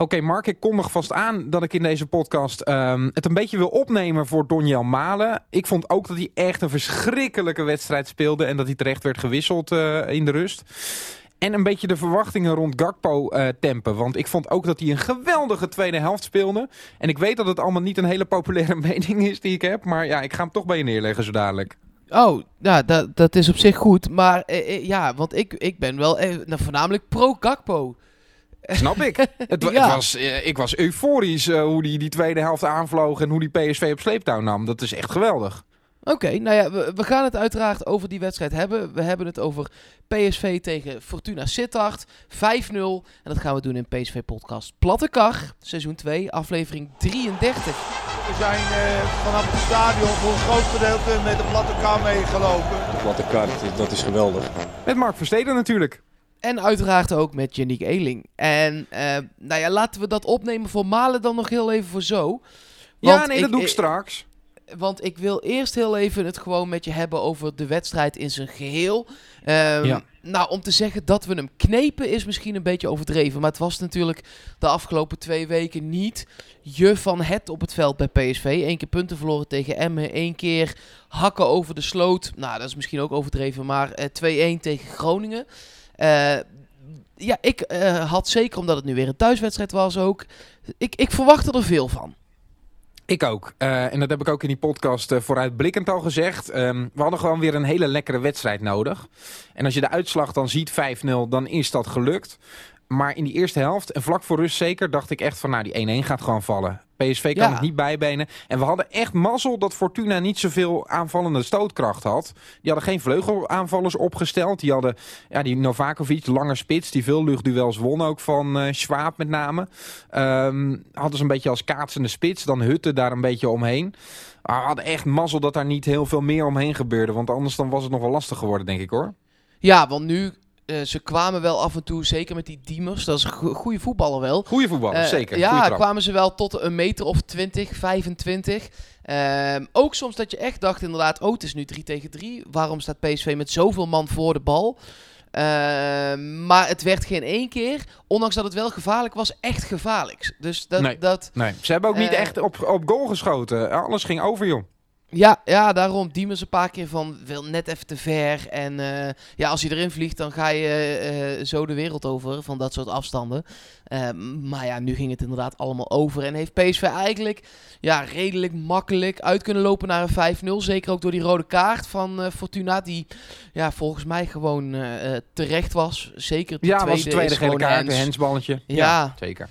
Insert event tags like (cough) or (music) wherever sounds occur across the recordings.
Oké, Mark, ik kondig vast aan dat ik in deze podcast ehm, het een beetje wil opnemen voor Donjel Malen. Ik vond ook dat hij echt een verschrikkelijke wedstrijd speelde en dat hij terecht werd gewisseld uh, in de rust. En een beetje de verwachtingen rond Gakpo uh, tempen. Want ik vond ook dat hij een geweldige tweede helft speelde. En ik weet dat het allemaal niet een hele populaire (laughs) mening is die ik heb. Maar ja, ik ga hem toch bij je neerleggen zo dadelijk. Oh, ja, dat, dat is op zich goed. Maar eh, eh, ja, want ik, ik ben wel eh, nou, voornamelijk pro-Gakpo. Snap ik. (laughs) Het, het was, eh, ik was euforisch uh, hoe die die tweede helft aanvloog en hoe die PSV op sleeptouw nam. Dat is echt geweldig. Oké, nou ja, we, we, gaan het uiteraard over die wedstrijd hebben. We hebben het over PSV tegen Fortuna Sittard, 5-0. En dat gaan we doen in PSV Podcast Platte Kar, seizoen 2, aflevering 33. We zijn uh, vanaf het stadion voor een groot gedeelte met de Platte Kar meegelopen. De Platte Kar, dat is geweldig. Met Mark Versteden natuurlijk. En uiteraard ook met Yannick Eeling. En uh, nou ja, laten we dat opnemen voor Malen dan nog heel even voor zo. Want ja, nee, dat doe ik straks want ik wil eerst heel even het gewoon met je hebben over de wedstrijd in zijn geheel. Um, ja. Nou, om te zeggen dat we hem knepen is misschien een beetje overdreven. Maar het was natuurlijk de afgelopen twee weken niet je van het op het veld bij PSV. Eén keer punten verloren tegen Emmen. één keer hakken over de sloot. Nou, dat is misschien ook overdreven. Maar uh, 2-1 tegen Groningen. Uh, ja, ik uh, had zeker, omdat het nu weer een thuiswedstrijd was ook... Ik, ik verwachtte er veel van. Ik ook. Uh, en dat heb ik ook in die podcast uh, vooruitblikkend al gezegd. Um, we hadden gewoon weer een hele lekkere wedstrijd nodig. En als je de uitslag dan ziet, 5-0, dan is dat gelukt. Maar in die eerste helft, en vlak voor rust zeker, dacht ik echt van... nou, die 1-1 gaat gewoon vallen. PSV kan het niet bijbenen. En we hadden echt mazzel dat Fortuna niet zoveel aanvallende stootkracht had. Die hadden geen vleugelaanvallers opgesteld. Die hadden ja, die Novakovic, lange spits, die veel luchtduels won ook van uh, Schwab met name. Um, hadden ze een beetje als kaatsende spits. Dan Hutte daar een beetje omheen. Maar we hadden echt mazzel dat daar niet heel veel meer omheen gebeurde. Want anders dan was het nog wel lastig geworden, denk ik hoor. Ja, want nu uh, ze kwamen wel af en toe, zeker met die Diemers, dat is een goede voetballer wel. Goede voetballer, uh, zeker. Ja, kwamen ze wel tot een meter of 20, 25. Uh, ook soms dat je echt dacht inderdaad, oh het is nu 3 tegen 3. Waarom staat PSV met zoveel man voor de bal? Ehm, maar het werd geen één keer, ondanks dat het wel gevaarlijk was, echt gevaarlijk. Dus dat... Nee, dat, nee. ze hebben ook niet eh, echt op, op goal geschoten. Alles ging over, joh. Ja, ja, daarom Diemers een paar keer van wil net even te ver. En uh, ja, als je erin vliegt, dan ga je uh, zo de wereld over van dat soort afstanden. Uh, maar ja, nu ging het inderdaad allemaal over. En heeft PSV eigenlijk ja, redelijk makkelijk uit kunnen lopen naar een 5-0. Zeker ook door die rode kaart van Fortuna. Die ja, volgens mij gewoon terecht was. Zeker de ja, tweede, was de tweede gele kaart, een hensballetje. Ja, ja, zeker.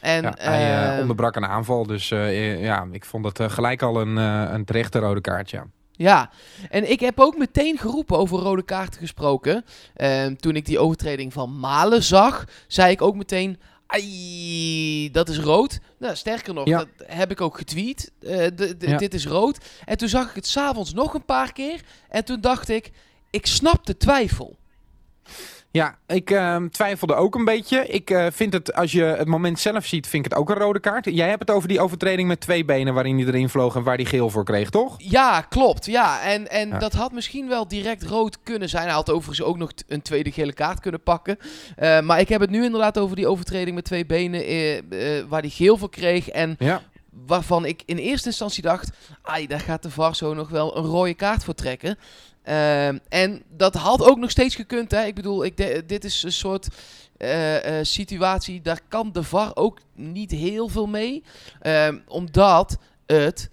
En, ja, hij uh, onderbrak een aanval, dus uh, ja, ik vond het uh, gelijk al een, een terechte rode kaart, ja. Ja, en ik heb ook meteen geroepen over rode kaarten gesproken. Ehm, toen ik die overtreding van Malen zag, zei ik ook meteen... Ai, dat is rood. Nou, sterker nog, ja. dat heb ik ook getweet. Ja. Dit is rood. En toen zag ik het s'avonds nog een paar keer. En toen dacht ik, ik snap de twijfel. Ja, ik uh, twijfelde ook een beetje. Ik uh, vind het, als je het moment zelf ziet, vind ik het ook een rode kaart. Jij hebt het over die overtreding met twee benen waarin hij erin vloog en waar hij geel voor kreeg, toch? Ja, klopt. Ja, en, en ja. dat had misschien wel direct rood kunnen zijn. Hij had overigens ook nog een tweede gele kaart kunnen pakken. Uh, maar ik heb het nu inderdaad over die overtreding met twee benen waar hij geel voor kreeg. En ja. waarvan ik in eerste instantie dacht, ai, daar gaat de VAR zo nog wel een rode kaart voor trekken. Uh, en dat had ook nog steeds gekund. Hè? Ik bedoel, ik dit is een soort uh, uh, situatie. Daar kan de VAR ook niet heel veel mee. omdat het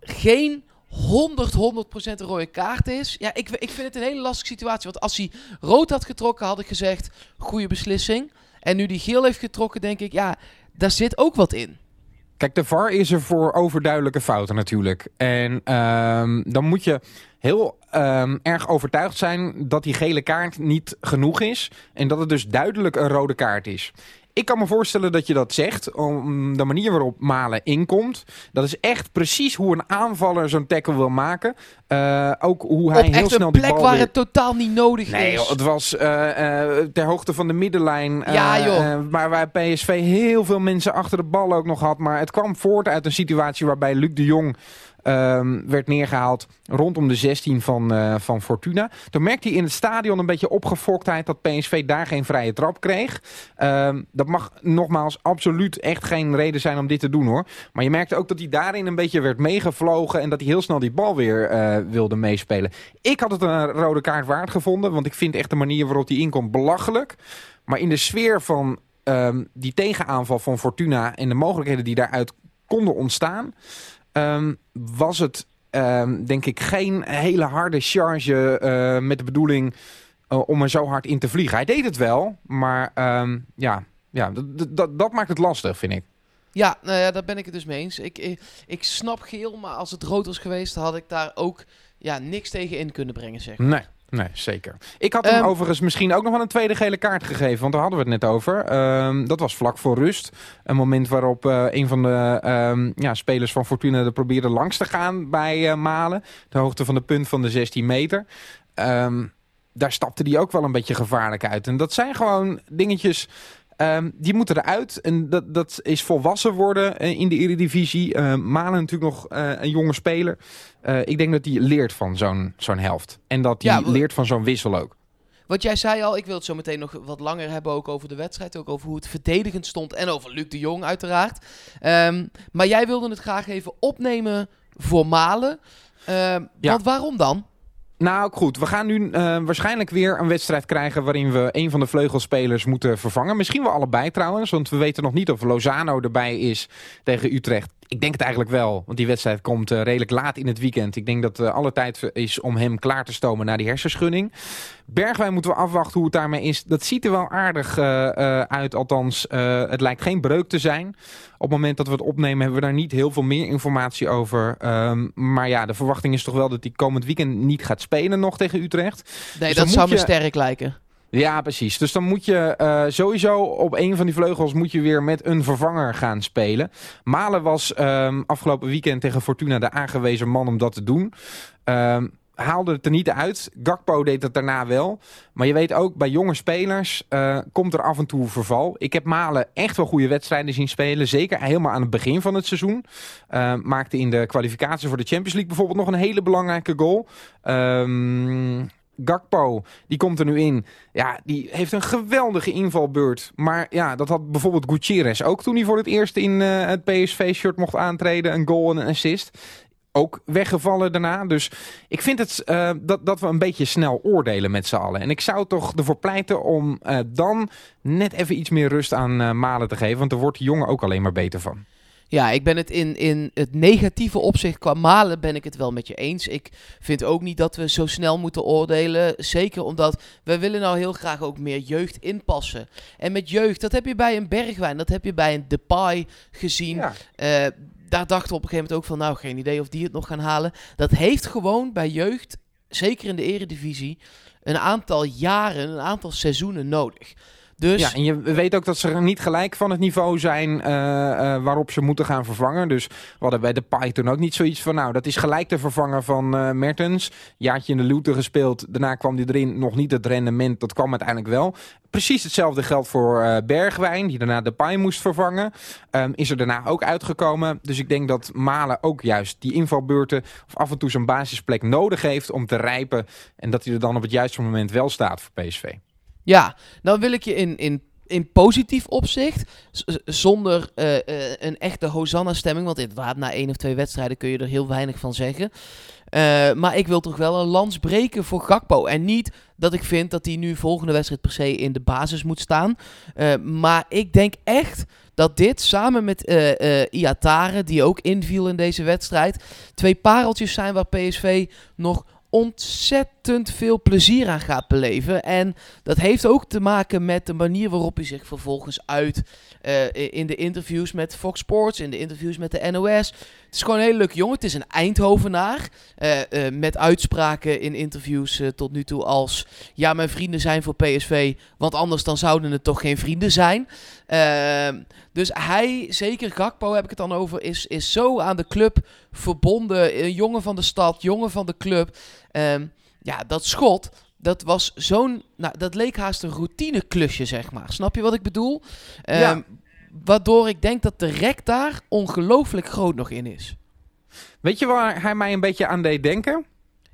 geen 100, 100% een rode kaart is. Ja, ik, ik vind het een hele lastige situatie. Want als hij rood had getrokken, had ik gezegd: goede beslissing. En nu die geel heeft getrokken, denk ik, ja, daar zit ook wat in. Kijk, de VAR is er voor overduidelijke fouten natuurlijk. En um, dan moet je heel um, erg overtuigd zijn dat die gele kaart niet genoeg is. En dat het dus duidelijk een rode kaart is. Ik kan me voorstellen dat je dat zegt, om de manier waarop Malen inkomt. Dat is echt precies hoe een aanvaller zo'n tackle wil maken. Uh, ook hoe hij Op heel snel die bal... plek waar het totaal niet nodig nee, is. Joh, het was uh, uh, ter hoogte van de middenlijn. Ja, joh. maar waar PSV heel veel mensen achter de bal ook nog had. Maar het kwam voort uit een situatie waarbij Luc de Jong ehm, werd neergehaald rondom de 16 van, eh, van Fortuna. Toen merkte hij in het stadion een beetje opgefoktheid dat PSV daar geen vrije trap kreeg. Ehm, dat mag nogmaals absoluut echt geen reden zijn om dit te doen hoor. Maar je merkte ook dat hij daarin een beetje werd meegevlogen en dat hij heel snel die bal weer eh, wilde meespelen. Ik had het een rode kaart waard gevonden, want ik vind echt de manier waarop hij inkomt belachelijk. Maar in de sfeer van ehm, die tegenaanval van Fortuna en de mogelijkheden die daaruit konden ontstaan, ehm, was het ehm, denk ik geen hele harde charge eh, met de bedoeling eh, om er zo hard in te vliegen. Hij deed het wel, maar ehm, ja, ja dat, maakt het lastig, vind ik. Ja, nou ja, daar ben ik het dus mee eens. Ik, ik, ik snap geel, maar als het rood was geweest, had ik daar ook ja, niks tegen in kunnen brengen, zeg. Nee. Nee, zeker. Ik had hem Ehm, overigens misschien ook nog wel een tweede gele kaart gegeven. Want daar hadden we het net over. Ehm, dat was vlak voor rust. Een moment waarop eh, een van de ehm, ja, spelers van Fortuna er probeerde langs te gaan bij eh, Malen. De hoogte van de punt van de 16 meter. Daar stapte hij ook wel een beetje gevaarlijk uit. En dat zijn gewoon dingetjes... ehm, die moeten eruit. En dat, dat is volwassen worden eh, in de Eredivisie. Uh, Malen natuurlijk nog eh, een jonge speler. Eh, ik denk dat hij leert van zo'n zo'n helft. En dat Ja, wa- leert van zo'n wissel ook. Wat jij zei al, ik wil het zo meteen nog wat langer hebben ook over de wedstrijd. Ook over hoe het verdedigend stond en over Luc de Jong uiteraard. Ehm, maar jij wilde het graag even opnemen voor Malen. Ja. Want waarom dan? Nou goed, we gaan nu eh, waarschijnlijk weer een wedstrijd krijgen waarin we een van de vleugelspelers moeten vervangen. Misschien wel allebei trouwens, want we weten nog niet of Lozano erbij is tegen Utrecht. Ik denk het eigenlijk wel, want die wedstrijd komt eh, redelijk laat in het weekend. Ik denk dat eh, alle tijd is om hem klaar te stomen na die hersenschudding. Bergwijn moeten we afwachten hoe het daarmee is. Dat ziet er wel aardig eh, uit, althans het lijkt geen breuk te zijn. Op het moment dat we het opnemen hebben we daar niet heel veel meer informatie over. Ehm, maar ja, de verwachting is toch wel dat hij komend weekend niet gaat spelen nog tegen Utrecht. Nee, Dus dat zou me je- sterk lijken. Ja, precies. Dus dan moet je eh, sowieso op een van die vleugels moet je weer met een vervanger gaan spelen. Malen was ehm, afgelopen weekend tegen Fortuna de aangewezen man om dat te doen. Ehm, haalde het er niet uit. Gakpo deed het daarna wel. Maar je weet ook, bij jonge spelers eh, komt er af en toe verval. Ik heb Malen echt wel goede wedstrijden zien spelen. Zeker helemaal aan het begin van het seizoen. Eh, maakte in de kwalificatie voor de Champions League bijvoorbeeld nog een hele belangrijke goal. Ehm Gakpo, die komt er nu in. Ja, die heeft een geweldige invalbeurt. Maar ja, dat had bijvoorbeeld Gutierrez ook toen hij voor het eerst in eh, het PSV-shirt mocht aantreden. Een goal en een assist. Ook weggevallen daarna. Dus ik vind het eh, dat, dat we een beetje snel oordelen met z'n allen. En ik zou toch ervoor pleiten om eh, dan net even iets meer rust aan Malen te geven. Want daar wordt die jongen ook alleen maar beter van. Ja, ik ben het in, in het negatieve opzicht qua malen ben ik het wel met je eens. Ik vind ook niet dat we zo snel moeten oordelen. Zeker omdat we willen nou heel graag ook meer jeugd inpassen. En met jeugd, dat heb je bij een Bergwijn, dat heb je bij een Depay gezien. Ja. Eh, daar dachten we op een gegeven moment ook van, nou geen idee of die het nog gaan halen. Dat heeft gewoon bij jeugd, zeker in de eredivisie, een aantal jaren, een aantal seizoenen nodig. Dus Ja, en je weet ook dat ze niet gelijk van het niveau zijn eh, eh, waarop ze moeten gaan vervangen. Dus we hadden bij de toen ook niet zoiets van... nou, dat is gelijk te vervangen van eh, Mertens. Jaartje in de Luton gespeeld. Daarna kwam hij erin. Nog niet het rendement. Dat kwam uiteindelijk wel. Precies hetzelfde geldt voor Bergwijn, die daarna de Pai moest vervangen. Ehm, is er daarna ook uitgekomen. Dus ik denk dat Malen ook juist die invalbeurten... of af en toe zijn basisplek nodig heeft om te rijpen. En dat hij er dan op het juiste moment wel staat voor PSV. Ja, nou wil ik je in, in, in positief opzicht, zonder eh, eh, een echte Hosanna-stemming, want inderdaad na één of twee wedstrijden kun je er heel weinig van zeggen. Eh, maar ik wil toch wel een lans breken voor Gakpo. En niet dat ik vind dat hij nu volgende wedstrijd per se in de basis moet staan. Maar ik denk echt dat dit samen met Iatare, die ook inviel in deze wedstrijd, twee pareltjes zijn waar PSV nog ontzettend veel plezier aan gaat beleven. En dat heeft ook te maken met de manier waarop hij zich vervolgens uit eh, in de interviews met Fox Sports, in de interviews met de NOS. Het is gewoon een hele leuke jongen. Het is een Eindhovenaar. eh, eh, met uitspraken in interviews tot nu toe als... Ja, mijn vrienden zijn voor PSV, want anders dan zouden het toch geen vrienden zijn. Ehm, dus hij, zeker Gakpo heb ik het dan over, is, is zo aan de club verbonden. Een jongen van de stad, jongen van de club. Ehm, ja, dat schot, dat was zo'n... Nou, dat leek haast een routineklusje, zeg maar. Snap je wat ik bedoel? Ehm, Ja. Waardoor ik denk dat de rek daar ongelooflijk groot nog in is. Weet je waar hij mij een beetje aan deed denken?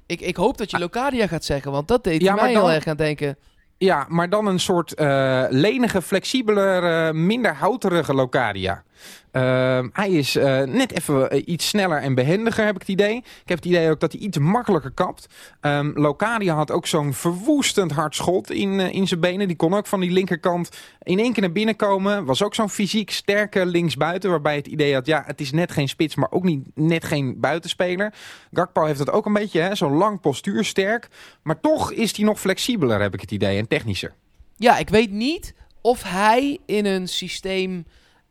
Ik, ik hoop dat je Locadia gaat zeggen, want dat deed Ja, hij mij heel dan- erg aan denken. Ja, maar dan een soort eh, lenige, flexibeler, minder houterige Locadia. Ehm, hij is eh, net even eh, iets sneller en behendiger, heb ik het idee. Ik heb het idee ook dat hij iets makkelijker kapt. Ehm Locadia had ook zo'n verwoestend hard schot in, eh, in zijn benen. Die kon ook van die linkerkant in één keer naar binnen komen. Was ook zo'n fysiek sterke linksbuiten. Waarbij het idee had, ja, het is net geen spits, maar ook niet net geen buitenspeler. Gakpo heeft dat ook een beetje, zo'n lang postuursterk. Maar toch is hij nog flexibeler, heb ik het idee, en technischer. Ja, ik weet niet of hij in een systeem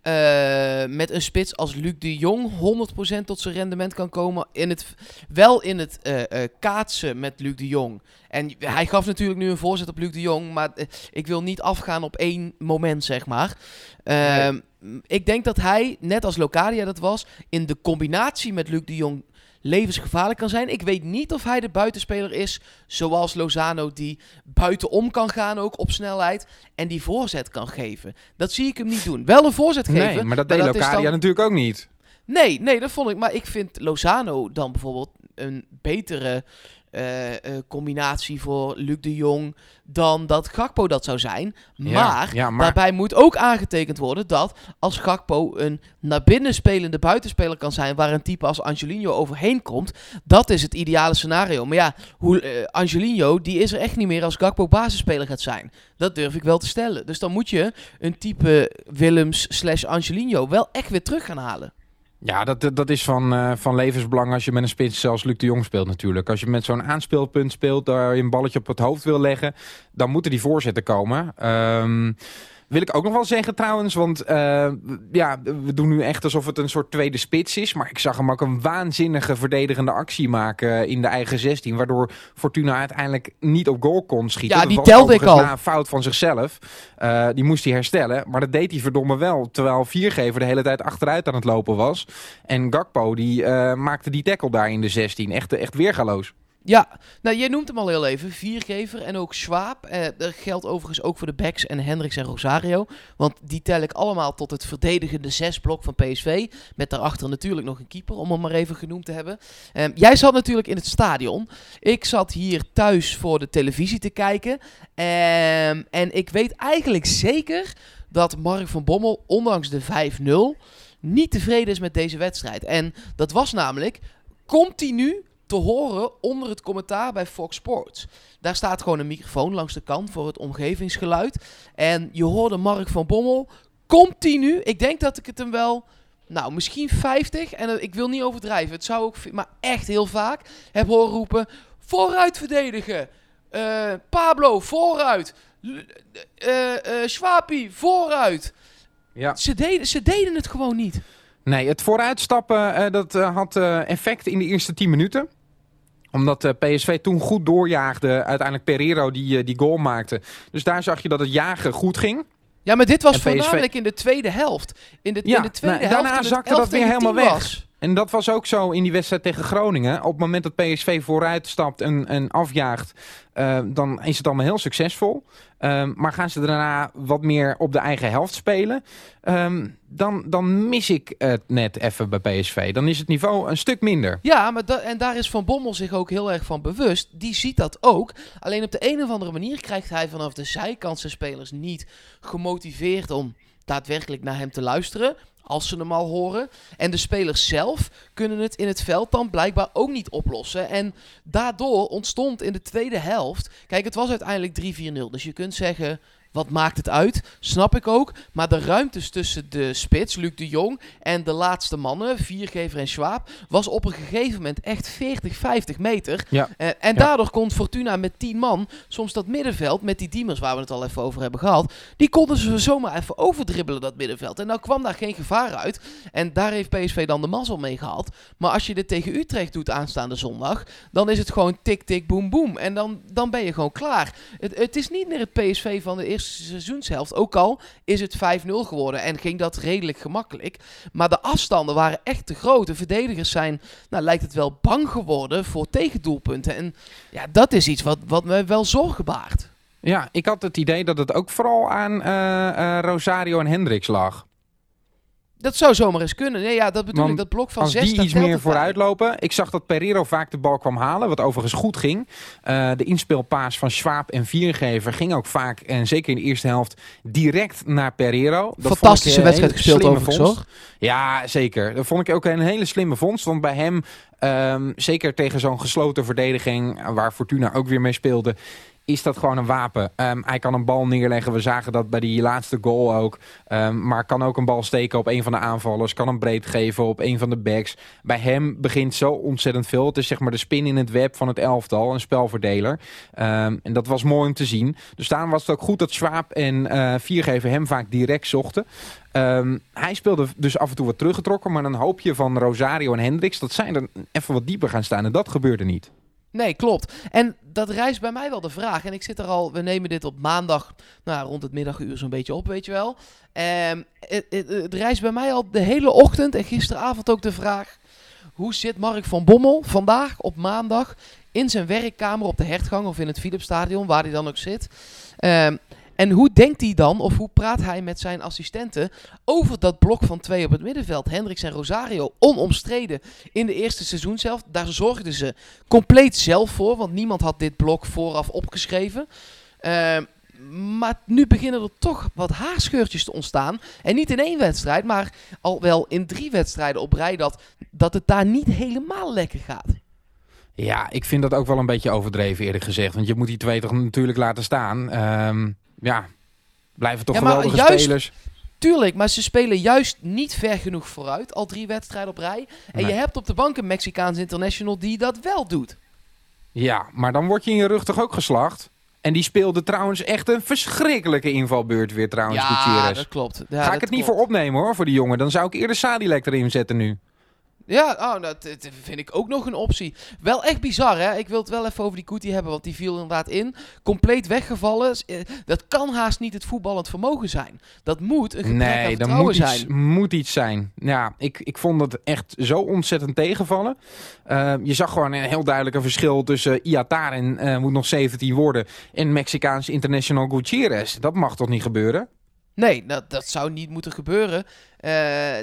eh, met een spits als Luc de Jong 100% tot zijn rendement kan komen. In het, wel in het eh, eh, kaatsen met Luc de Jong. En hij gaf natuurlijk nu een voorzet op Luc de Jong. Maar ik wil niet afgaan op één moment, zeg maar. Ehm, Ik denk dat hij, net als Locadia dat was, in de combinatie met Luc de Jong levensgevaarlijk kan zijn. Ik weet niet of hij de buitenspeler is zoals Lozano die buitenom kan gaan ook op snelheid en die voorzet kan geven. Dat zie ik hem niet doen. Wel een voorzet geven. Nee, maar dat deed Locadia dan- natuurlijk ook niet. Nee, nee, dat vond ik. Maar ik vind Lozano dan bijvoorbeeld een betere eh, eh, combinatie voor Luc de Jong dan dat Gakpo dat zou zijn. Ja, Maar, ja, maar- daarbij moet ook aangetekend worden dat als Gakpo een naar binnen spelende buitenspeler kan zijn waar een type als Angelino overheen komt, dat is het ideale scenario. Maar ja, hoe, eh, Angelino die is er echt niet meer als Gakpo basisspeler gaat zijn. Dat durf ik wel te stellen. Dus dan moet je een type Willems slash Angelino wel echt weer terug gaan halen. Ja, dat, dat is van, eh, van levensbelang als je met een spits zoals Luc de Jong speelt natuurlijk. Als je met zo'n aanspeelpunt speelt, daar je een balletje op het hoofd wil leggen, dan moeten die voorzetten komen. Ehm, wil ik ook nog wel zeggen trouwens, want eh, ja, we doen nu echt alsof het een soort tweede spits is. Maar ik zag hem ook een waanzinnige verdedigende actie maken in de eigen 16. Waardoor Fortuna uiteindelijk niet op goal kon schieten. Ja, Dat die was telde ik al. na een fout van zichzelf. Eh, die moest hij herstellen. Maar dat deed hij verdomme wel. Terwijl Viergever de hele tijd achteruit aan het lopen was. En Gakpo die eh, maakte die tackle daar in de 16. Echt, echt weergaloos. Ja, nou jij noemt hem al heel even, Viergever en ook Schwab. Eh, dat geldt overigens ook voor de backs en Hendricks en Rosario. Want die tel ik allemaal tot het verdedigende zesblok van PSV. Met daarachter natuurlijk nog een keeper, om hem maar even genoemd te hebben. Ehm, jij zat natuurlijk in het stadion. Ik zat hier thuis voor de televisie te kijken. Ehm, en ik weet eigenlijk zeker dat Mark van Bommel, ondanks de 5-0, niet tevreden is met deze wedstrijd. En dat was namelijk continu te horen onder het commentaar bij Fox Sports. Daar staat gewoon een microfoon langs de kant voor het omgevingsgeluid. En je hoorde Mark van Bommel continu. Ik denk dat ik het hem wel, nou misschien 50. En eh, ik wil niet overdrijven. Het zou ook, maar echt heel vaak heb horen roepen: vooruit verdedigen. Eh, Pablo vooruit. Eh Schwapi vooruit. Ja. Ze deden, ze deden het gewoon niet. Nee, het vooruitstappen dat had effect in de eerste 10 minuten omdat eh, PSV toen goed doorjaagde. Uiteindelijk Pereiro die, eh, die goal maakte. Dus daar zag je dat het jagen goed ging. Ja, maar dit was voornamelijk in de tweede helft. In de, Ja, in de tweede nou, helft. daarna zakte 11 dat weer helemaal 10 weg. was. En dat was ook zo in die wedstrijd tegen Groningen. Op het moment dat PSV vooruit stapt en, afjaagt, eh, dan is het allemaal heel succesvol. Ehm, maar gaan ze daarna wat meer op de eigen helft spelen, ehm, dan, dan mis ik het net even bij PSV. Dan is het niveau een stuk minder. Ja, maar en daar is Van Bommel zich ook heel erg van bewust. Die ziet dat ook. Alleen op de een of andere manier krijgt hij vanaf de zijkant zijn spelers niet gemotiveerd om daadwerkelijk naar hem te luisteren. Als ze hem al horen. En de spelers zelf kunnen het in het veld dan blijkbaar ook niet oplossen. En daardoor ontstond in de tweede helft. Kijk, het was uiteindelijk 3-4-0. Dus je kunt zeggen. Wat maakt het uit? Snap ik ook. Maar de ruimtes tussen de spits, Luc de Jong, en de laatste mannen, Viergever en Schwab, was op een gegeven moment echt 40, 50 meter. Ja. Eh, en daardoor kon Fortuna met 10 man, soms dat middenveld, met die Diemers waar we het al even over hebben gehad, die konden ze zomaar even overdribbelen, dat middenveld. En nou kwam daar geen gevaar uit. En daar heeft PSV dan de mazzel mee gehad. Maar als je dit tegen Utrecht doet aanstaande zondag, dan is het gewoon tik, tik, boem, boem. En dan, dan ben je gewoon klaar. Het, het is niet meer het PSV van de eerste seizoenshelft. Ook al is het 5-0 geworden en ging dat redelijk gemakkelijk. Maar de afstanden waren echt te groot. De verdedigers zijn, nou lijkt het wel, bang geworden voor tegendoelpunten. En ja, dat is iets wat, wat me wel zorgen baart. Ja, ik had het idee dat het ook vooral aan eh, eh, Rosario en Hendricks lag. Dat zou zomaar eens kunnen. Nee, ja, dat bedoel Want ik. Dat blok van Als 6, die dat iets meer het bij. vooruit lopen. Ik zag dat Pereiro vaak de bal kwam halen. Wat overigens goed ging. Eh, de inspeelpaas van Schwab en Viergever ging ook vaak. En zeker in de eerste helft. Direct naar Pereiro. Dat vond Fantastische ik, eh, wedstrijd gespeeld overigens, vondst. Ja, zeker. Dat vond ik ook een hele slimme vondst. Want bij hem, ehm, zeker tegen zo'n gesloten verdediging, eh, waar Fortuna ook weer mee speelde, is dat gewoon een wapen. Ehm, hij kan een bal neerleggen. We zagen dat bij die laatste goal ook. Ehm, maar kan ook een bal steken op een van de aanvallers. Kan hem breed geven op een van de backs. Bij hem begint zo ontzettend veel. Het is zeg maar de spin in het web van het elftal. Een spelverdeler. Ehm, en dat was mooi om te zien. Dus daarom was het ook goed dat Schwab en eh Viergever hem vaak direct zochten. Hij speelde dus af en toe wat teruggetrokken. Maar dan hoop je van Rosario en Hendricks dat zij er even wat dieper gaan staan. En dat gebeurde niet. Nee, klopt. En dat rijst bij mij wel de vraag. En ik zit er al, we nemen dit op maandag, nou, rond het middaguur zo'n beetje op, weet je wel. Ehm, het, het, het rijst bij mij al de hele ochtend en gisteravond ook de vraag. Hoe zit Mark van Bommel vandaag op maandag in zijn werkkamer op de Hertgang of in het Philipsstadion, waar hij dan ook zit? Ehm, en hoe denkt hij dan, of hoe praat hij met zijn assistenten over dat blok van twee op het middenveld? Hendricks en Rosario, onomstreden in de eerste seizoen zelf. Daar zorgden ze compleet zelf voor, want niemand had dit blok vooraf opgeschreven. Ehm, maar nu beginnen er toch wat haarscheurtjes te ontstaan. En niet in één wedstrijd, maar al wel in drie wedstrijden op rij dat, dat het daar niet helemaal lekker gaat. Ja, ik vind dat ook wel een beetje overdreven eerlijk gezegd. Want je moet die twee toch natuurlijk laten staan. Ehm, ja, blijven toch Ja, geweldige juist- spelers. Tuurlijk, maar ze spelen juist niet ver genoeg vooruit. Al drie wedstrijden op rij. En Nee. je hebt op de bank een Mexicaans international die dat wel doet. Ja, maar dan word je in je rug toch ook geslacht? En die speelde trouwens echt een verschrikkelijke invalbeurt weer trouwens, ja, Gutierrez. dat klopt. Ja, Ga ik het niet voor opnemen hoor, voor die jongen. Dan zou ik eerder Sadilek erin zetten nu. Ja, oh, dat, dat vind ik ook nog een optie. Wel echt bizar, hè? Ik wil het wel even over die Kuti hebben, want die viel inderdaad in. Compleet weggevallen. Eh, Dat kan haast niet het voetballend vermogen zijn. Dat moet een gebrek aan Nee, dan vertrouwen moet iets, zijn. moet iets zijn. Ja, ik, ik vond het echt zo ontzettend tegenvallen. Eh, je zag gewoon een heel duidelijk een verschil tussen Iataren, eh moet nog 17 worden, en Mexicaans international Gutierrez. Dat mag toch niet gebeuren? Nee, dat, dat zou niet moeten gebeuren. Eh,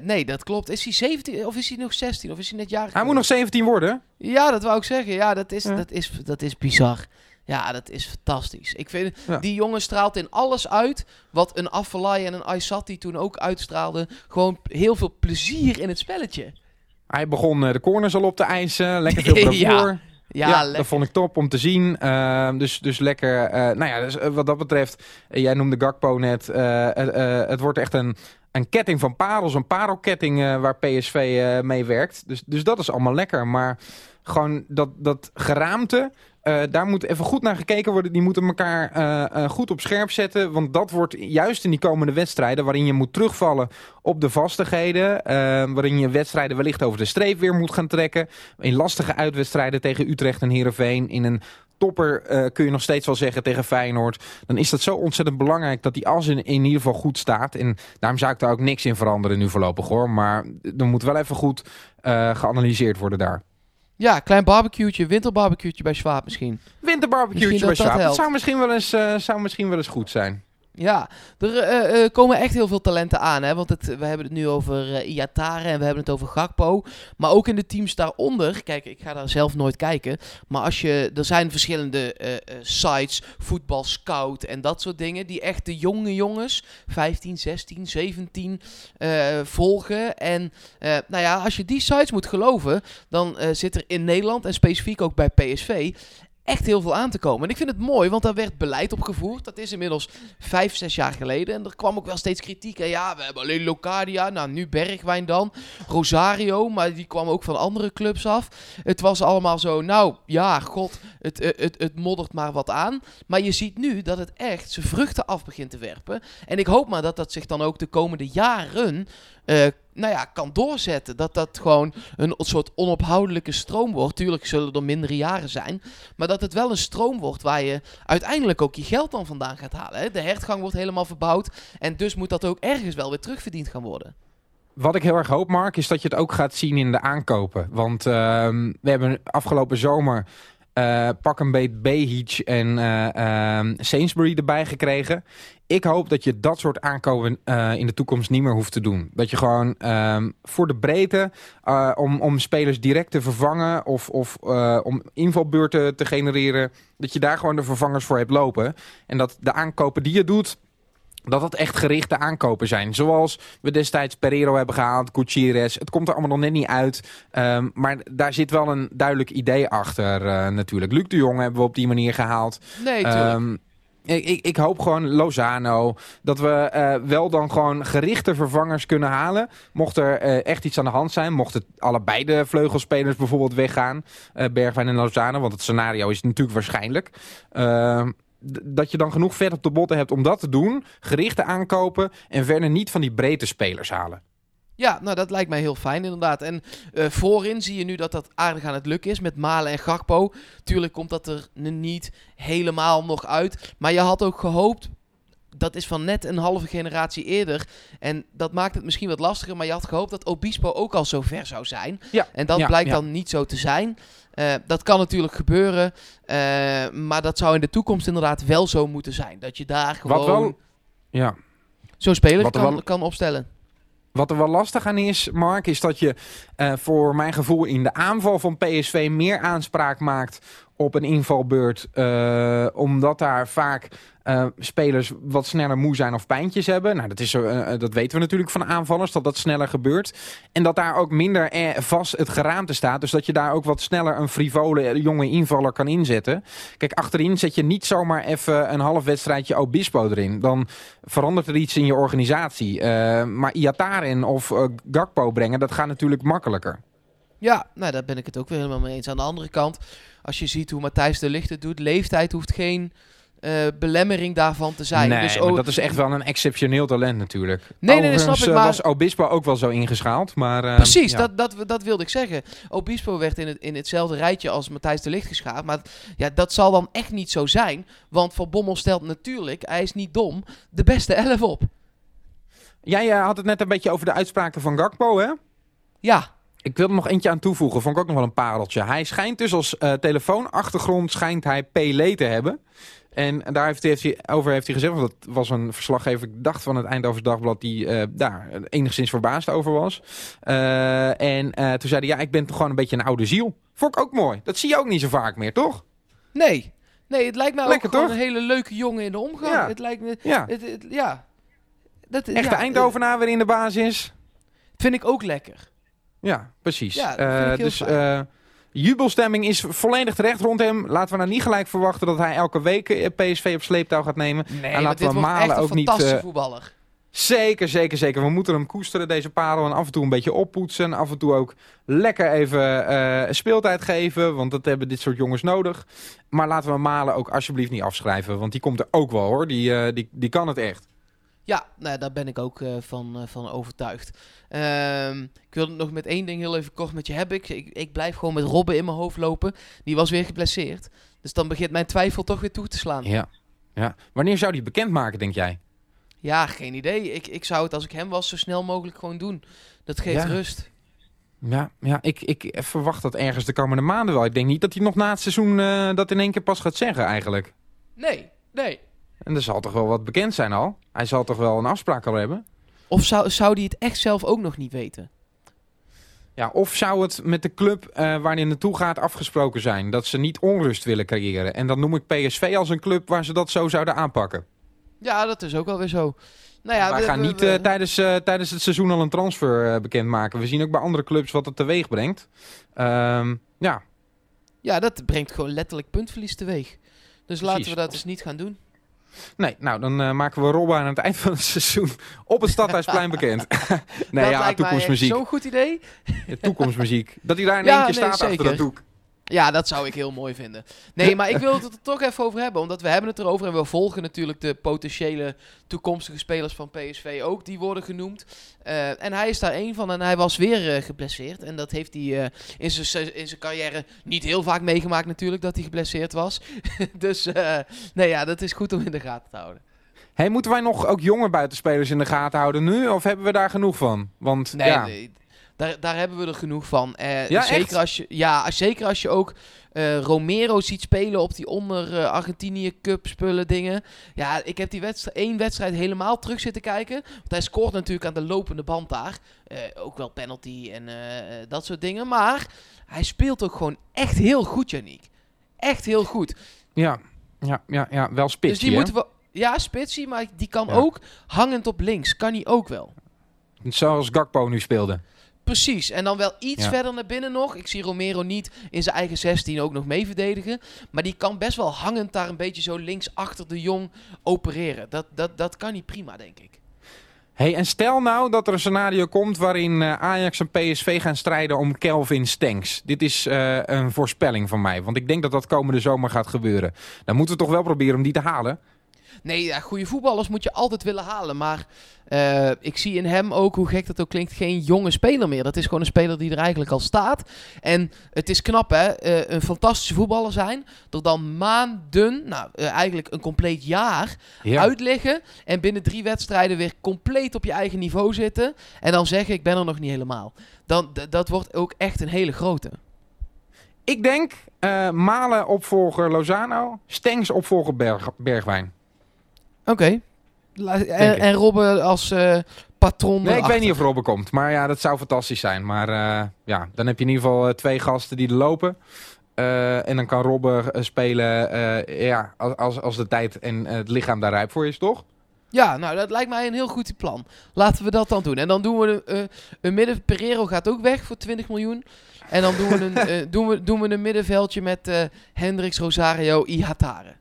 nee, dat klopt. Is hij 17 of is hij nog 16 of is hij net jarig? Hij moet nog 17 worden. Ja, dat wou ik zeggen. Ja, dat is, Ja. Dat is, dat is bizar. Ja, dat is fantastisch. Ik vind, Ja. die jongen straalt in alles uit wat een Afellay en een Aysati toen ook uitstraalden. Gewoon heel veel plezier in het spelletje. Hij begon eh, de corners al op te eisen. Lekker veel (laughs) bravoer. Ja, Ja, dat vond ik top om te zien. Ehm, dus, dus lekker. eh, nou ja, dus, eh, wat dat betreft, eh, jij noemde Gakpo net. het wordt echt een, een ketting van parels, een parelketting waar PSV mee werkt. Dus, dus dat is allemaal lekker. Maar gewoon dat, dat geraamte. Eh, daar moet even goed naar gekeken worden. Die moeten elkaar eh, eh, goed op scherp zetten. Want dat wordt juist in die komende wedstrijden... waarin je moet terugvallen op de vastigheden. waarin je wedstrijden wellicht over de streep weer moet gaan trekken. In lastige uitwedstrijden tegen Utrecht en Heerenveen. In een topper kun je nog steeds wel zeggen tegen Feyenoord. Dan is dat zo ontzettend belangrijk dat die as in, in ieder geval goed staat. En daarom zou ik daar ook niks in veranderen nu voorlopig hoor. Maar er moet wel even goed geanalyseerd worden daar. Ja, klein barbecue'tje, winterbarbecue'tje bij Schwab misschien. Winterbarbecue'tje Misschien bij dat dat zou misschien, wel eens, eh, zou misschien wel eens goed zijn. Ja, er eh, eh, komen echt heel veel talenten aan. Hè? Want het, we hebben het nu over eh Iatare en we hebben het over Gakpo. Maar ook in de teams daaronder. Kijk, ik ga daar zelf nooit kijken. Maar als je, er zijn verschillende eh, eh, sites, voetbal scout en dat soort dingen. Die echt de jonge jongens, 15, 16, 17, eh, volgen. En eh, nou ja, als je die sites moet geloven, dan eh, zit er in Nederland en specifiek ook bij PSV echt heel veel aan te komen. En ik vind het mooi, want daar werd beleid op gevoerd. Dat is inmiddels vijf, zes jaar geleden. En er kwam ook wel steeds kritiek. En ja, we hebben alleen Locadia. Nou, nu Bergwijn dan. Rosario, maar die kwam ook van andere clubs af. Het was allemaal zo, nou ja, god, het, eh, het, het moddert maar wat aan. Maar je ziet nu dat het echt zijn vruchten af begint te werpen. En ik hoop maar dat dat zich dan ook de komende jaren... eh, nou ja, kan doorzetten. Dat dat gewoon een soort onophoudelijke stroom wordt. Tuurlijk zullen er mindere jaren zijn. Maar dat het wel een stroom wordt waar je uiteindelijk ook je geld dan vandaan gaat halen. Hè? De hertgang wordt helemaal verbouwd. En dus moet dat ook ergens wel weer terugverdiend gaan worden. Wat ik heel erg hoop, Mark, is dat je het ook gaat zien in de aankopen. Want ehm, we hebben afgelopen zomer eh, pak een beet Behic en ehm, Sainsbury erbij gekregen. Ik hoop dat je dat soort aankopen eh, in de toekomst niet meer hoeft te doen. Dat je gewoon ehm, voor de breedte, om, om spelers direct te vervangen of, of om invalbeurten te genereren, dat je daar gewoon de vervangers voor hebt lopen. En dat de aankopen die je doet, dat dat echt gerichte aankopen zijn. Zoals we destijds Pereiro hebben gehaald, Gutierrez. Het komt er allemaal nog net niet uit. Ehm, maar daar zit wel een duidelijk idee achter eh, natuurlijk. Luc de Jong hebben we op die manier gehaald. Nee. Ehm, ik, ik, ik hoop gewoon Lozano. Dat we eh, wel dan gewoon gerichte vervangers kunnen halen. Mocht er eh, echt iets aan de hand zijn. Mochten allebei de vleugelspelers bijvoorbeeld weggaan. Bergwijn en Lozano. Want het scenario is natuurlijk waarschijnlijk. Dat je dan genoeg vet op de botten hebt om dat te doen. Gerichte aankopen. En verder niet van die breedte spelers halen. Ja, nou dat lijkt mij heel fijn inderdaad. En eh, voorin zie je nu dat dat aardig aan het lukken is met Malen en Gakpo. Tuurlijk komt dat er niet helemaal nog uit. Maar je had ook gehoopt, dat is van net een halve generatie eerder. En dat maakt het misschien wat lastiger. Maar je had gehoopt dat Obispo ook al zo ver zou zijn. Ja, En dat ja, blijkt ja. dan niet zo te zijn. Eh, dat kan natuurlijk gebeuren. eh, maar dat zou in de toekomst inderdaad wel zo moeten zijn. Dat je daar gewoon wel- Ja. zo'n speler er kan, wel- kan opstellen. Wat er wel lastig aan is, Mark, is dat je eh, voor mijn gevoel in de aanval van PSV meer aanspraak maakt op een invalbeurt. omdat daar vaak eh, spelers wat sneller moe zijn of pijntjes hebben. Nou, dat, is, eh, eh, dat weten we natuurlijk van aanvallers, dat dat sneller gebeurt. En dat daar ook minder vast het geraamte staat. Dus dat je daar ook wat sneller een frivole jonge invaller kan inzetten. Kijk, achterin zet je niet zomaar even een half wedstrijdje Obispo erin. Dan verandert er iets in je organisatie. Eh, maar Iataren of Gakpo brengen, dat gaat natuurlijk makkelijker. Ja, nou daar ben ik het ook weer helemaal mee eens. Aan de andere kant, als je ziet hoe Matthijs de Ligt het doet, leeftijd hoeft geen eh, belemmering daarvan te zijn. nee, dus ook- dat is echt wel een exceptioneel talent natuurlijk. Nee, nee, Overigens, snap ik, eh, maar- was Obispo ook wel zo ingeschaald. Maar, eh, Precies, ja. dat, dat, dat wilde ik zeggen. Obispo werd in, het, in hetzelfde rijtje als Matthijs de Ligt geschaard. Maar ja, dat zal dan echt niet zo zijn. Want Van Bommel stelt natuurlijk, hij is niet dom, de beste elf op. Jij eh, had het net een beetje over de uitspraken van Gakpo, hè? Ja, Ik wil er nog eentje aan toevoegen. Vond ik ook nog wel een pareltje. Hij schijnt dus als eh, telefoonachtergrond schijnt hij te hebben. En daar heeft, heeft hij, over heeft hij gezegd, want dat was een verslaggever, ik dacht van het Eindhoven Dagblad, die eh, daar enigszins verbaasd over was. Eh, en eh, toen zei hij, ja, ik ben toch gewoon een beetje een oude ziel. Vond ik ook mooi. Dat zie je ook niet zo vaak meer, toch? nee. Nee, het lijkt mij Lekker, ook toch? een hele leuke jongen in de omgang. Ja. Het lijkt me... Ja. Het, het- ja. Dat, Echte ja, Eindhovenaar weer in de basis. Vind ik ook lekker. Ja, precies. Ja, dus jubelstemming is volledig terecht rond hem. Laten we nou niet gelijk verwachten dat hij elke week eh, PSV op sleeptouw gaat nemen. Nee, en laten dit we Malen ook niet... fantastische eh, voetballer. Zeker, zeker, zeker. We moeten hem koesteren, deze parel. En af en toe een beetje oppoetsen. Af en toe ook lekker even eh, speeltijd geven. Want dat hebben dit soort jongens nodig. Maar laten we Malen ook alsjeblieft niet afschrijven. Want die komt er ook wel hoor. Die, die, die kan het echt. Ja, nou, daar ben ik ook eh, van, eh, van overtuigd. Ehm, ik wilde het nog met één ding heel even kort met je hebben. Ik, ik, ik blijf gewoon met Robben in mijn hoofd lopen. Die was weer geblesseerd. Dus dan begint mijn twijfel toch weer toe te slaan. Ja. ja. Wanneer zou die bekendmaken, denk jij? Ja, geen idee. Ik, ik zou het als ik hem was zo snel mogelijk gewoon doen. Dat geeft Ja. rust. Ja, ja ik, ik verwacht dat ergens de komende maanden wel. Ik denk niet dat hij nog na het seizoen eh, dat in één keer pas gaat zeggen eigenlijk. Nee, nee. En er zal toch wel wat bekend zijn al? Hij zal toch wel een afspraak al hebben? Of zou, zou die het echt zelf ook nog niet weten? Ja, of zou het met de club eh, waar hij naartoe gaat afgesproken zijn? Dat ze niet onrust willen creëren. En dan noem ik PSV als een club waar ze dat zo zouden aanpakken. Ja, dat is ook wel weer zo. Nou ja, we- gaan we- niet eh, tijdens, eh, tijdens het seizoen al een transfer bekendmaken. We zien ook bij andere clubs wat het teweeg brengt. Ehm, ja, Ja, dat brengt gewoon letterlijk puntverlies teweeg. Dus laten we dat eens niet gaan doen. Nee, nou dan eh, maken we Robba aan het eind van het seizoen op het Stadhuisplein bekend. (laughs) nee, dat ja, toekomstmuziek. zo'n goed idee. Ja, toekomstmuziek. Dat hij daar in Ja, één keer nee, staat achter dat doek. Ja, dat zou ik heel mooi vinden. Nee, maar ik wil het er toch even over hebben. Omdat we hebben het erover en we volgen natuurlijk de potentiële toekomstige spelers van PSV ook. Die worden genoemd. Eh, en hij is daar één van en hij was weer eh, geblesseerd. En dat heeft hij eh, in zijn se- in zijn carrière niet heel vaak meegemaakt natuurlijk, dat hij geblesseerd was. (laughs) dus nee, ja, dat is goed om in de gaten te houden. Hey, moeten wij nog ook jonge buitenspelers in de gaten houden nu? Of hebben we daar genoeg van? Want Nee, ja, nee, Daar, daar hebben we er genoeg van. Eh, Ja, zeker, echt? als je, ja, zeker als je ook eh, Romero ziet spelen op die onder eh, Argentinië Cup spullen dingen. Ja, ik heb die wedstrijd, één wedstrijd helemaal terug zitten kijken. Want hij scoort natuurlijk aan de lopende band daar. Ook wel penalty en dat soort dingen. Maar hij speelt ook gewoon echt heel goed, Janiek. Echt heel goed. Ja, ja, ja, ja wel dus spits. die moeten we... Ja, spitsie, maar die kan Ja. ook hangend op links. Kan hij ook wel. Zoals Gakpo nu speelde. Precies, en dan wel iets Ja. verder naar binnen nog. Ik zie Romero niet in zijn eigen 16 ook nog mee verdedigen. Maar die kan best wel hangend daar een beetje zo links achter de jong opereren. Dat, dat, dat kan niet prima, denk ik. Hey, en stel nou dat er een scenario komt waarin eh, Ajax en PSV gaan strijden om Kelvin Stenks. Dit is eh, een voorspelling van mij, want ik denk dat dat komende zomer gaat gebeuren. Dan moeten we toch wel proberen om die te halen. Nee, ja, goede voetballers moet je altijd willen halen. Maar eh, ik zie in hem ook, hoe gek dat ook klinkt, geen jonge speler meer. Dat is gewoon een speler die er eigenlijk al staat. En het is knap, hè? eh, een fantastische voetballer zijn. Er dan maanden, nou eh, eigenlijk een compleet jaar, Ja. uitliggen. En binnen drie wedstrijden weer compleet op je eigen niveau zitten. En dan zeggen, ik ben er nog niet helemaal. Dan, dat wordt ook echt een hele grote. Ik denk eh, Malen opvolger Lozano, Stenks opvolger Berg, Bergwijn. Oké. En, en Robben als eh, patron Nee, ik weet niet of Robben komt, maar ja, dat zou fantastisch zijn. Maar eh, ja, dan heb je in ieder geval eh, twee gasten die er lopen. Eh, en dan kan Robben spelen eh, ja, als, als, als de tijd en het lichaam daar rijp voor is, toch? Ja, nou, dat lijkt mij een heel goed plan. Laten we dat dan doen. En dan doen we een, eh, een midden... Pereiro gaat ook weg voor 20 miljoen. En dan doen we een, (laughs) doen we, doen we een middenveldje met eh Hendricks, Rosario, Ihatare.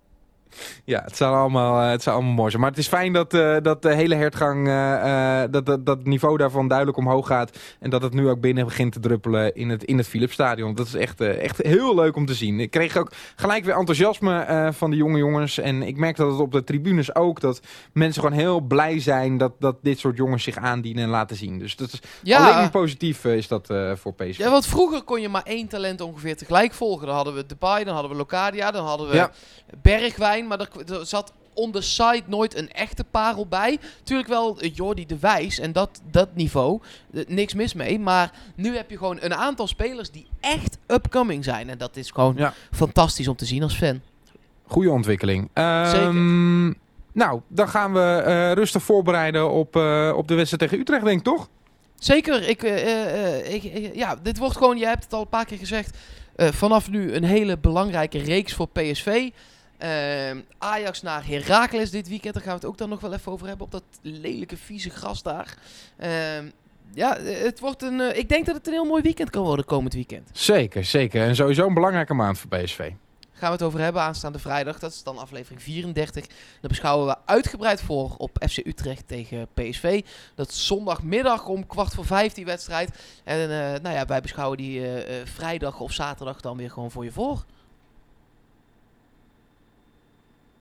Ja, het zou allemaal, eh, het zou allemaal mooi zijn. Maar het is fijn dat, eh, dat de hele hertgang, eh, dat, dat, dat het niveau daarvan duidelijk omhoog gaat. En dat het nu ook binnen begint te druppelen in het, in het Philipsstadion. Dat is echt, echt heel leuk om te zien. Ik kreeg ook gelijk weer enthousiasme van de jonge jongens. En ik merk dat het op de tribunes ook, dat mensen gewoon heel blij zijn dat, dat dit soort jongens zich aandienen en laten zien. Dus dat is alleen maar positief is dat voor PSV. Ja, want vroeger kon je maar één talent ongeveer tegelijk volgen. Dan hadden we Depay, dan hadden we Locadia, dan hadden we Ja. Bergwijn. Maar er, er zat on the side nooit een echte parel bij. Tuurlijk wel eh, Jordi de Wijs en dat, dat niveau. Eh, niks mis mee. Maar nu heb je gewoon een aantal spelers die echt upcoming zijn. En dat is gewoon Ja. fantastisch om te zien als fan. Goede ontwikkeling. Ehm, Zeker. Nou, dan gaan we eh, rustig voorbereiden op, op de wedstrijd tegen Utrecht, denk ik, toch? Zeker, ik, ik, ik- ja, dit wordt gewoon, je hebt het al een paar keer gezegd, vanaf nu een hele belangrijke reeks voor PSV. Ehm, Ajax naar Heracles dit weekend, daar gaan we het ook dan nog wel even over hebben, op dat lelijke, vieze gras daar. Ehm, ja, het wordt een, eh, ik denk dat het een heel mooi weekend kan worden komend weekend. Zeker, zeker. En sowieso een belangrijke maand voor PSV. Gaan we het over hebben aanstaande vrijdag, dat is dan aflevering 34. Daar beschouwen we uitgebreid voor op FC Utrecht tegen PSV. Dat is zondagmiddag om kwart voor vijf die wedstrijd. En eh, nou ja, wij beschouwen die eh, vrijdag of zaterdag dan weer gewoon voor je voor.